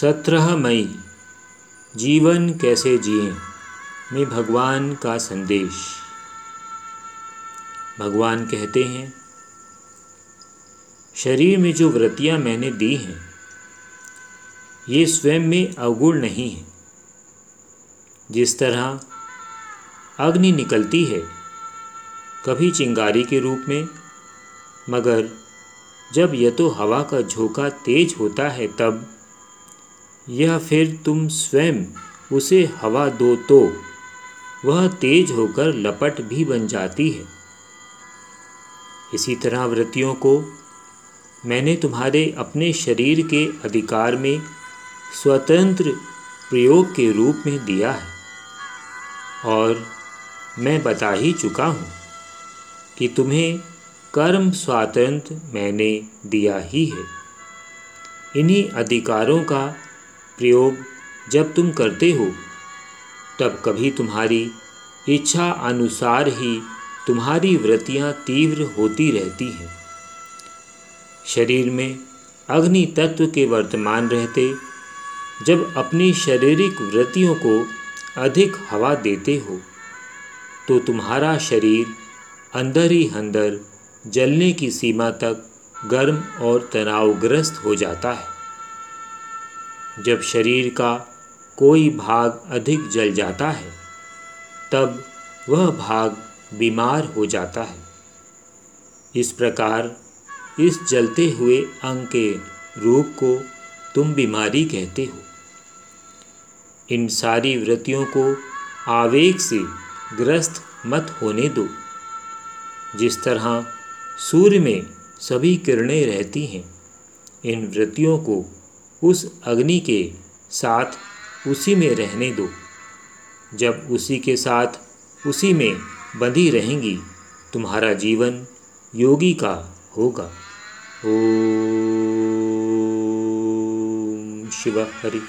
सत्रह मई, जीवन कैसे जिए में भगवान का संदेश। भगवान कहते हैं, शरीर में जो वृत्तियाँ मैंने दी हैं, ये स्वयं में अवगुण नहीं है। जिस तरह अग्नि निकलती है, कभी चिंगारी के रूप में, मगर जब यह तो हवा का झोंका तेज होता है, तब यह फिर तुम स्वयं उसे हवा दो तो। वह तेज होकर लपट भी बन जाती है। इसी तरह व्रतियों को मैंने तुम्हारे अपने शरीर के अधिकार में स्वतंत्र प्रयोग के रूप में दिया है। और मैं बता ही चुका हूँ कि तुम्हें कर्म स्वातंत्र मैंने दिया ही है। इन्हीं अधिकारों का प्रयोग जब तुम करते हो, तब कभी तुम्हारी इच्छा अनुसार ही तुम्हारी वृत्तियाँ तीव्र होती रहती हैं। शरीर में अग्नि तत्व के वर्तमान रहते, जब अपनी शारीरिक वृत्तियों को अधिक हवा देते हो तो तुम्हारा शरीर अंदर ही अंदर जलने की सीमा तक गर्म और तनावग्रस्त हो जाता है। जब शरीर का कोई भाग अधिक जल जाता है, तब वह भाग बीमार हो जाता है। इस प्रकार इस जलते हुए अंग के रूप को तुम बीमारी कहते हो। इन सारी वृत्तियों को आवेग से ग्रस्त मत होने दो। जिस तरह सूर्य में सभी किरणें रहती हैं, इन वृत्तियों को उस अग्नि के साथ उसी में रहने दो। जब उसी के साथ उसी में बंधी रहेंगी, तुम्हारा जीवन योगी का होगा। ओ शिव हरि।